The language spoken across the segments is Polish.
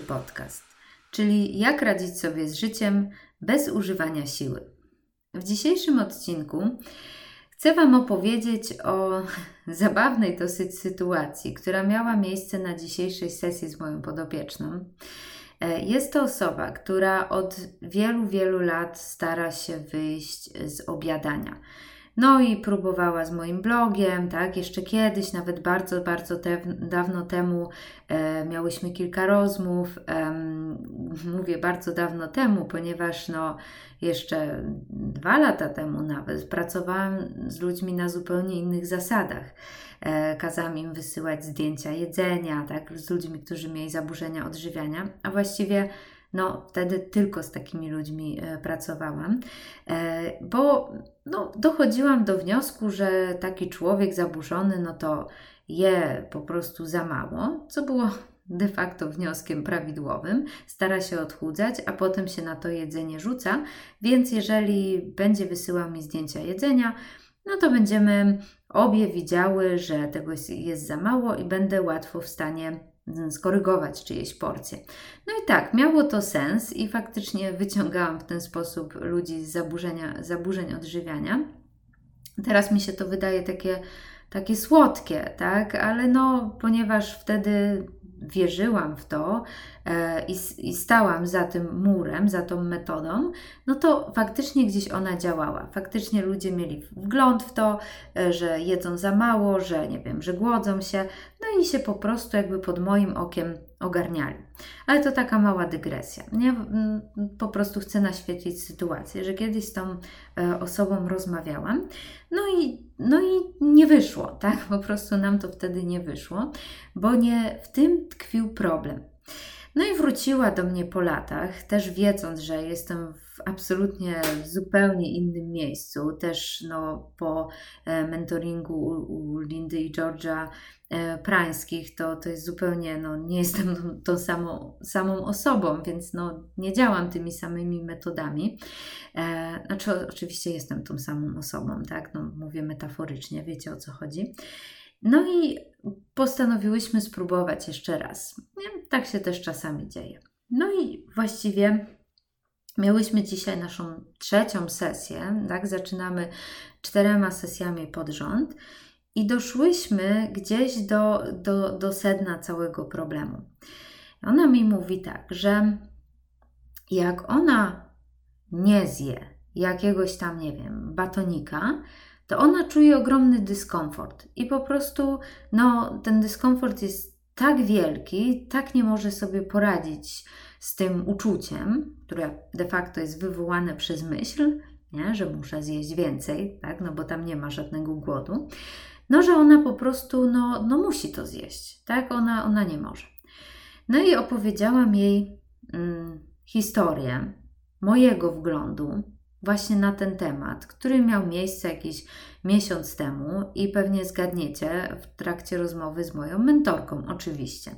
Podcast, czyli jak radzić sobie z życiem bez używania siły. W dzisiejszym odcinku chcę Wam opowiedzieć o zabawnej dosyć sytuacji, która miała miejsce na dzisiejszej sesji z moją podopieczną. E, jest to osoba, która od wielu, wielu lat stara się wyjść z obiadania. No i próbowała z moim blogiem, tak? Jeszcze kiedyś, nawet bardzo, bardzo te, dawno temu e, miałyśmy kilka rozmów. E, mówię bardzo dawno temu, ponieważ no jeszcze dwa lata temu nawet pracowałam z ludźmi na zupełnie innych zasadach. E, kazałam im wysyłać zdjęcia jedzenia, tak? Z ludźmi, którzy mieli zaburzenia odżywiania, a właściwie no, wtedy tylko z takimi ludźmi e, pracowałam, e, bo no, dochodziłam do wniosku, że taki człowiek zaburzony, no to je po prostu za mało, co było de facto wnioskiem prawidłowym, stara się odchudzać, a potem się na to jedzenie rzuca, więc jeżeli będzie wysyłał mi zdjęcia jedzenia, no to będziemy obie widziały, że tego jest za mało i będę łatwo w stanie skorygować czyjeś porcje. No i tak, miało to sens i faktycznie wyciągałam w ten sposób ludzi z zaburzenia, zaburzeń odżywiania. Teraz mi się to wydaje takie, takie słodkie, tak? Ale no, ponieważ wtedy wierzyłam w to e, i, i, stałam za tym murem, za tą metodą, no to faktycznie gdzieś ona działała. Faktycznie ludzie mieli wgląd w to, e, że jedzą za mało, że nie wiem, że głodzą się, no i się po prostu jakby pod moim okiem ogarniali. Ale to taka mała dygresja. Ja po prostu chcę naświetlić sytuację, że kiedyś z tą e, osobą rozmawiałam, no i, no i nie wyszło, tak? Po prostu nam to wtedy nie wyszło, bo nie w tym tkwił problem. No i wróciła do mnie po latach, też wiedząc, że jestem w absolutnie zupełnie innym miejscu, też no, po e, mentoringu u, Lindy i Georgia e, Prańskich, to, to jest zupełnie, no, nie jestem tą, tą samą, samą osobą, więc no, nie działam tymi samymi metodami. E, znaczy, oczywiście jestem tą samą osobą, tak? No, mówię metaforycznie, wiecie o co chodzi. No i postanowiłyśmy spróbować jeszcze raz. Nie? Tak się też czasami dzieje. No i właściwie miałyśmy dzisiaj naszą trzecią sesję, tak? Zaczynamy czterema sesjami pod rząd i doszłyśmy gdzieś do, do, do sedna całego problemu. Ona mi mówi tak, że jak ona nie zje jakiegoś tam, nie wiem, batonika, to ona czuje ogromny dyskomfort i po prostu no, ten dyskomfort jest tak wielki, tak nie może sobie poradzić z tym uczuciem, które de facto jest wywołane przez myśl, nie? że muszę zjeść więcej, tak? no bo tam nie ma żadnego głodu, no że ona po prostu no, no musi to zjeść, tak? Ona, ona nie może. No i opowiedziałam jej mm, historię mojego wglądu właśnie na ten temat, który miał miejsce jakiś miesiąc temu i pewnie zgadniecie w trakcie rozmowy z moją mentorką, oczywiście.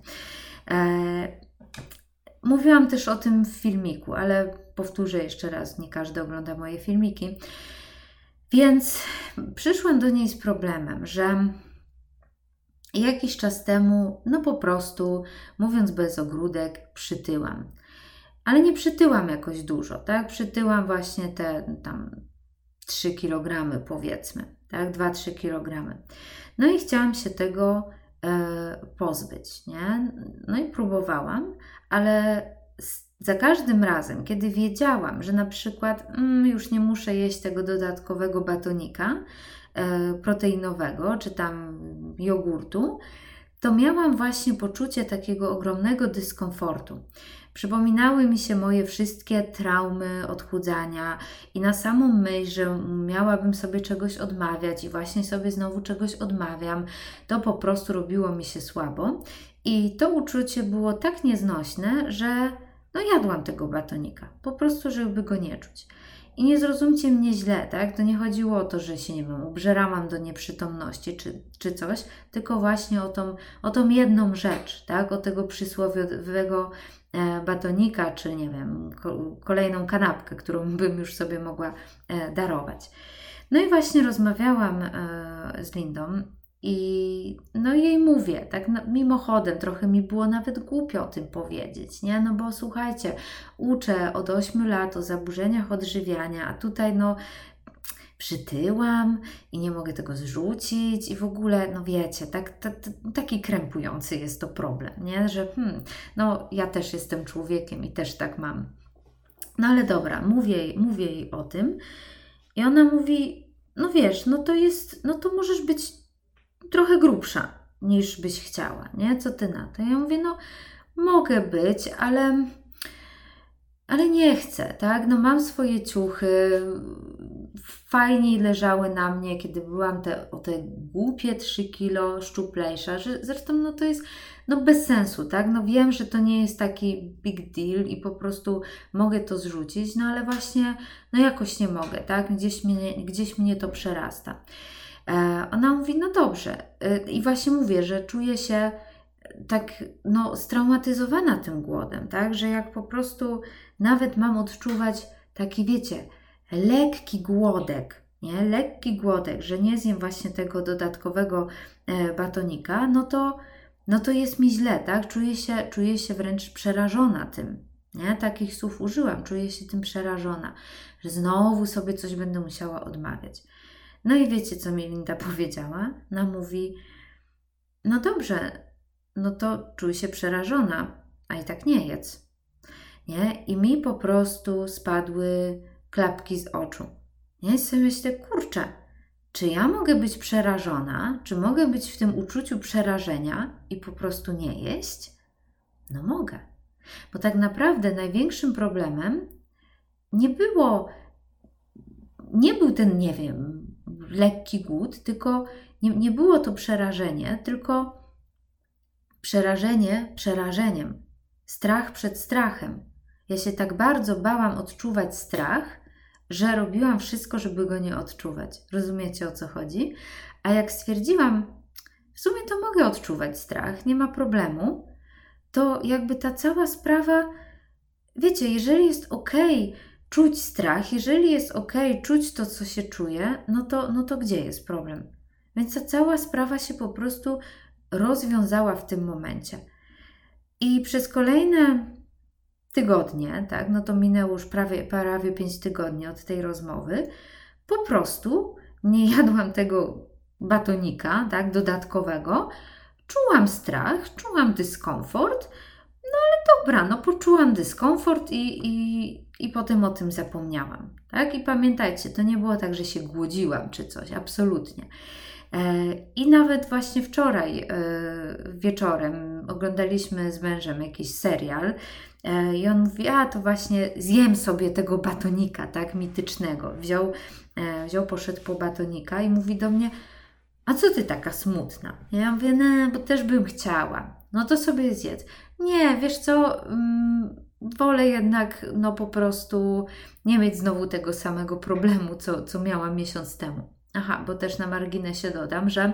E, mówiłam też o tym w filmiku, ale powtórzę jeszcze raz, nie każdy ogląda moje filmiki. Więc przyszłam do niej z problemem, że jakiś czas temu, no po prostu, mówiąc bez ogródek, przytyłam ale nie przytyłam jakoś dużo, tak? Przytyłam właśnie te tam 3 kg powiedzmy, tak? 2-3 kg. No i chciałam się tego pozbyć, nie? No i próbowałam, ale za każdym razem, kiedy wiedziałam, że na przykład mm, już nie muszę jeść tego dodatkowego batonika e, proteinowego czy tam jogurtu, to miałam właśnie poczucie takiego ogromnego dyskomfortu. Przypominały mi się moje wszystkie traumy odchudzania i na samą myśl, że miałabym sobie czegoś odmawiać i właśnie sobie znowu czegoś odmawiam, to po prostu robiło mi się słabo. I to uczucie było tak nieznośne, że no jadłam tego batonika, po prostu, żeby go nie czuć. I nie zrozumcie mnie źle, tak? To nie chodziło o to, że się, nie wiem, ubrzerałam do nieprzytomności czy, czy coś, tylko właśnie o tą, o tą jedną rzecz, tak? O tego przysłowiowego e, batonika, czy nie wiem, kolejną kanapkę, którą bym już sobie mogła e, darować. No i właśnie rozmawiałam e, z Lindą I no jej mówię, tak no, mimochodem, trochę mi było nawet głupio o tym powiedzieć, nie? No bo słuchajcie, uczę od 8 lat o zaburzeniach odżywiania, a tutaj no przytyłam i nie mogę tego zrzucić i w ogóle, no wiecie, tak, tak, taki krępujący jest to problem, nie? Że hmm, no ja też jestem człowiekiem i też tak mam. No ale dobra, mówię, mówię jej o tym i ona mówi, no wiesz, no to jest, no to możesz być trochę grubsza niż byś chciała, nie? Co ty na to? Ja mówię, no mogę być, ale ale nie chcę, tak? No mam swoje ciuchy, fajniej leżały na mnie, kiedy byłam te, o te głupie 3 kilo szczuplejsza, że zresztą no to jest no bez sensu, tak? No wiem, że to nie jest taki big deal i po prostu mogę to zrzucić, no ale właśnie no jakoś nie mogę, tak? Gdzieś mnie, gdzieś mnie to przerasta. E, ona mówi, no dobrze. E, I właśnie mówię, że czuję się tak no, straumatyzowana tym głodem, tak? Że jak po prostu nawet mam odczuwać taki, wiecie, lekki głodek, nie? Lekki głodek, że nie zjem właśnie tego dodatkowego e, batonika, no to, no to jest mi źle, tak? Czuję się, czuję się wręcz przerażona tym, nie? Takich słów użyłam, czuję się tym przerażona, że znowu sobie coś będę musiała odmawiać. No i wiecie, co mi Linda powiedziała? No mówi, no dobrze, no to czuj się przerażona, a i tak nie jedz. Nie? I mi po prostu spadły klapki z oczu. Nie? I sobie myślę, kurczę, czy ja mogę być przerażona? Czy mogę być w tym uczuciu przerażenia i po prostu nie jeść? No mogę. Bo tak naprawdę największym problemem nie było, nie był ten, nie wiem, lekki głód, tylko nie, nie było to przerażenie, tylko przerażenie przerażeniem, strach przed strachem. Ja się tak bardzo bałam odczuwać strach, że robiłam wszystko, żeby go nie odczuwać. Rozumiecie o co chodzi? A jak stwierdziłam, w sumie to mogę odczuwać strach, nie ma problemu, to jakby ta cała sprawa, wiecie, jeżeli jest ok czuć strach, jeżeli jest ok czuć to, co się czuje, no to, no to gdzie jest problem? Więc ta cała sprawa się po prostu rozwiązała w tym momencie. I przez kolejne tygodnie, tak, no to minęło już prawie, prawie 5 tygodni od tej rozmowy, po prostu nie jadłam tego batonika, tak, dodatkowego, czułam strach, czułam dyskomfort, no ale dobra, no poczułam dyskomfort i, i, i potem o tym zapomniałam, tak, i pamiętajcie, to nie było tak, że się głodziłam czy coś, absolutnie. E, I nawet właśnie wczoraj e, wieczorem oglądaliśmy z mężem jakiś serial e, i on mówi, a to właśnie zjem sobie tego batonika, tak, mitycznego. Wziął, wziął poszedł po batonika i mówi do mnie, a co ty taka smutna? Ja mówię, no, bo też bym chciała. No to sobie zjedz. Nie, wiesz co, mm, wolę jednak no po prostu nie mieć znowu tego samego problemu, co, co miałam miesiąc temu. Aha, bo też na marginesie dodam, że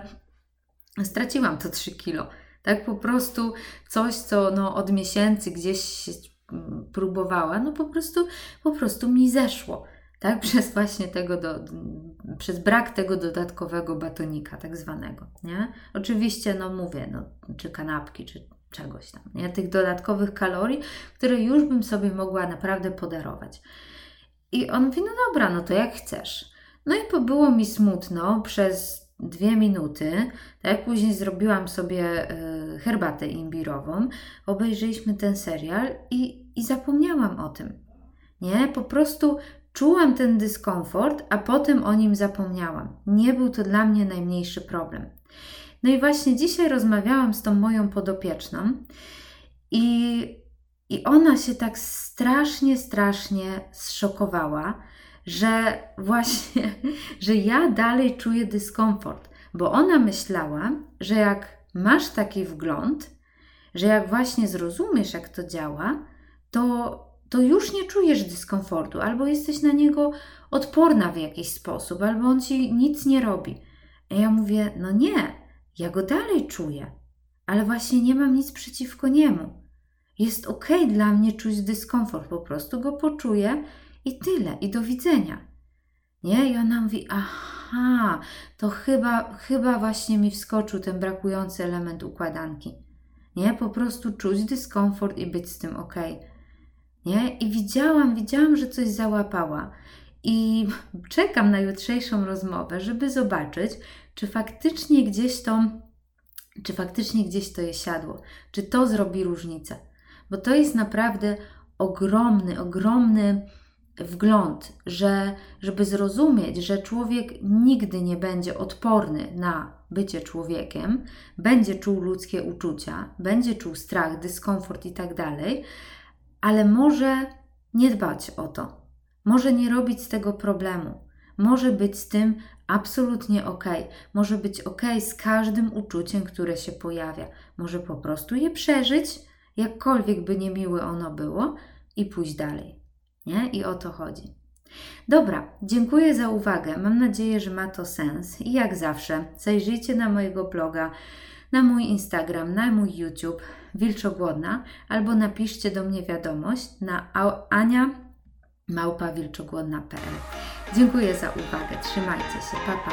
straciłam to 3 kilo. Tak po prostu coś, co no, od miesięcy gdzieś mm, próbowała, no po prostu, po prostu mi zeszło. Tak, przez właśnie tego, do, przez brak tego dodatkowego batonika, tak zwanego, nie? Oczywiście, no mówię, no, czy kanapki, czy czegoś tam, nie? Tych dodatkowych kalorii, które już bym sobie mogła naprawdę podarować. I on mówi, no dobra, no to jak chcesz. No i było mi smutno przez dwie minuty. Tak, później zrobiłam sobie e, herbatę imbirową, obejrzeliśmy ten serial i, i zapomniałam o tym. Nie, po prostu czułam ten dyskomfort, a potem o nim zapomniałam. Nie był to dla mnie najmniejszy problem. No i właśnie dzisiaj rozmawiałam z tą moją podopieczną i, i ona się tak strasznie, strasznie zszokowała że właśnie, że ja dalej czuję dyskomfort, bo ona myślała, że jak masz taki wgląd, że jak właśnie zrozumiesz, jak to działa, to, to już nie czujesz dyskomfortu, albo jesteś na niego odporna w jakiś sposób, albo on ci nic nie robi. A ja mówię, no nie, ja go dalej czuję, ale właśnie nie mam nic przeciwko niemu. Jest ok dla mnie czuć dyskomfort, po prostu go poczuję i tyle, i do widzenia. Nie? I ona mówi, aha, to chyba, chyba właśnie mi wskoczył ten brakujący element układanki. Nie, po prostu czuć dyskomfort i być z tym ok. Nie, i widziałam, widziałam, że coś załapała. I czekam na jutrzejszą rozmowę, żeby zobaczyć, czy faktycznie gdzieś to, czy faktycznie gdzieś to je siadło, czy to zrobi różnicę. Bo to jest naprawdę ogromny, ogromny wgląd, że żeby zrozumieć, że człowiek nigdy nie będzie odporny na bycie człowiekiem, będzie czuł ludzkie uczucia, będzie czuł strach, dyskomfort i tak ale może nie dbać o to, może nie robić z tego problemu, może być z tym absolutnie ok, może być ok z każdym uczuciem, które się pojawia, może po prostu je przeżyć, jakkolwiek by niemiłe ono było, i pójść dalej. Nie? I o to chodzi. Dobra, dziękuję za uwagę. Mam nadzieję, że ma to sens. I jak zawsze, zajrzyjcie na mojego bloga, na mój Instagram, na mój YouTube Wilczogłodna, albo napiszcie do mnie wiadomość na Ania małpawilczogłodna.pl. Dziękuję za uwagę. Trzymajcie się. Pa, pa.